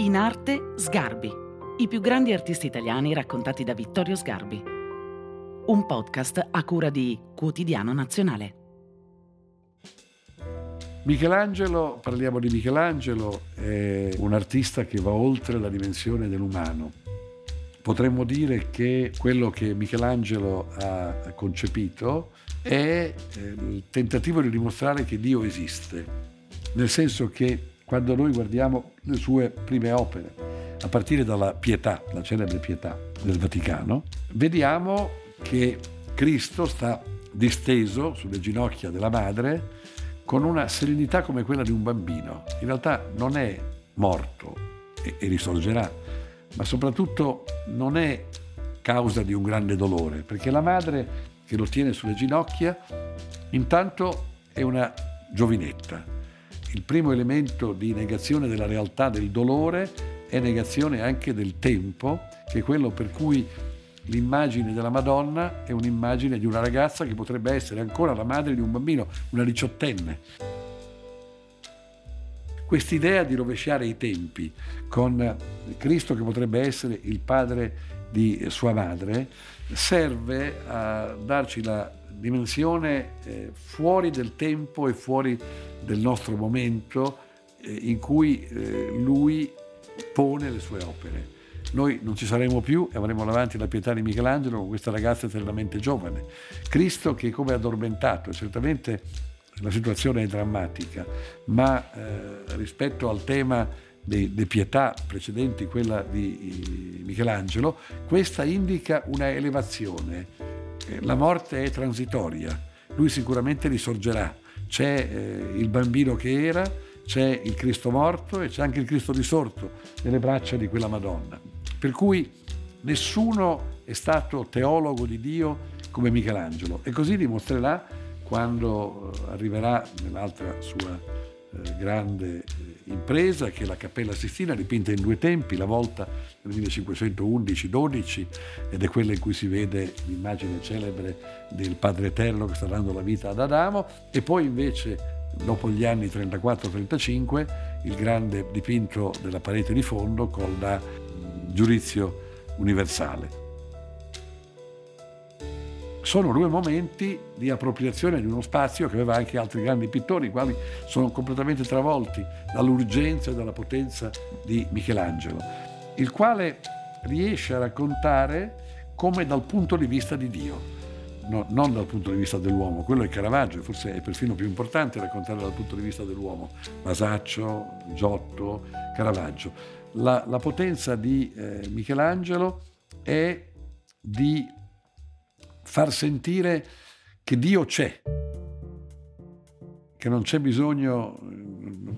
In arte Sgarbi, i più grandi artisti italiani raccontati da Vittorio Sgarbi. Un podcast a cura di Quotidiano Nazionale. Michelangelo, parliamo di Michelangelo, è un artista che va oltre la dimensione dell'umano. Potremmo dire che quello che Michelangelo ha concepito è eh, il tentativo di dimostrare che Dio esiste, nel senso che quando noi guardiamo le sue prime opere, a partire dalla Pietà, la celebre Pietà del Vaticano, vediamo che Cristo sta disteso sulle ginocchia della madre con una serenità come quella di un bambino. In realtà non è morto e, e risorgerà, ma soprattutto non è causa di un grande dolore, perché la madre che lo tiene sulle ginocchia intanto è una giovinetta, il primo elemento di negazione della realtà del dolore è negazione anche del tempo, che è quello per cui l'immagine della Madonna è un'immagine di una ragazza che potrebbe essere ancora la madre di un bambino, una diciottenne. Quest'idea di rovesciare i tempi con Cristo che potrebbe essere il padre di sua madre serve a darci la dimensione eh, fuori del tempo e fuori del nostro momento eh, in cui eh, lui pone le sue opere. Noi non ci saremo più e avremo davanti la pietà di Michelangelo con questa ragazza eternamente giovane. Cristo che è come addormentato, certamente la situazione è drammatica, ma eh, rispetto al tema di pietà precedenti, quella di Michelangelo, questa indica una elevazione. La morte è transitoria, lui sicuramente risorgerà. C'è eh, il bambino che era, c'è il Cristo morto e c'è anche il Cristo risorto nelle braccia di quella Madonna. Per cui nessuno è stato teologo di Dio come Michelangelo e così dimostrerà quando eh, arriverà nell'altra sua grande eh, impresa che è la Cappella Sistina dipinta in due tempi, la volta nel 1511-12 ed è quella in cui si vede l'immagine celebre del Padre Eterno che sta dando la vita ad Adamo e poi invece dopo gli anni 34-35 il grande dipinto della parete di fondo con la giudizio universale sono due momenti di appropriazione di uno spazio che aveva anche altri grandi pittori, i quali sono completamente travolti dall'urgenza e dalla potenza di Michelangelo, il quale riesce a raccontare come dal punto di vista di Dio. No, non dal punto di vista dell'uomo, quello è Caravaggio, forse è perfino più importante raccontare dal punto di vista dell'uomo, Masaccio, Giotto, Caravaggio. La, la potenza di eh, Michelangelo è di far sentire che Dio c'è, che non c'è bisogno,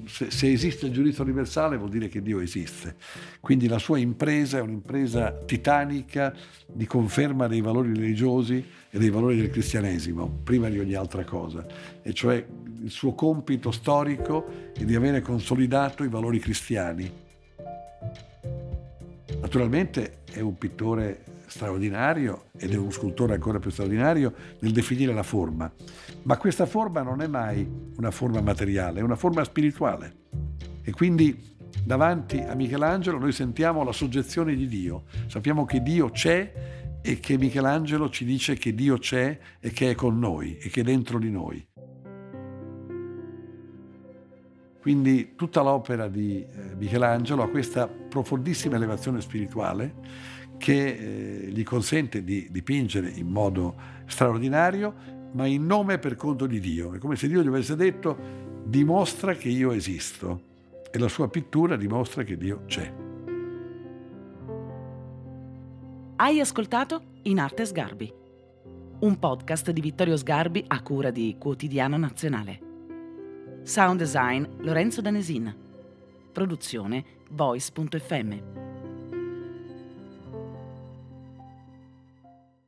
se, se, esiste il giudizio universale vuol dire che Dio esiste. Quindi la sua impresa è un'impresa titanica di conferma dei valori religiosi e dei valori del cristianesimo, prima di ogni altra cosa, e cioè il suo compito storico è di avere consolidato i valori cristiani. Naturalmente è un pittore straordinario ed è uno scultore ancora più straordinario nel definire la forma, ma questa forma non è mai una forma materiale, è una forma spirituale. E quindi davanti a Michelangelo noi sentiamo la soggezione di Dio, sappiamo che Dio c'è e che Michelangelo ci dice che Dio c'è e che è con noi e che è dentro di noi. Quindi tutta l'opera di eh, Michelangelo ha questa profondissima elevazione spirituale che eh, gli consente di dipingere in modo straordinario, ma in nome e per conto di Dio. È come se Dio gli avesse detto dimostra che io esisto e la sua pittura dimostra che Dio c'è. Hai ascoltato In Arte Sgarbi, un podcast di Vittorio Sgarbi a cura di Quotidiano Nazionale. Sound design Lorenzo Danesin. Produzione voice.fm.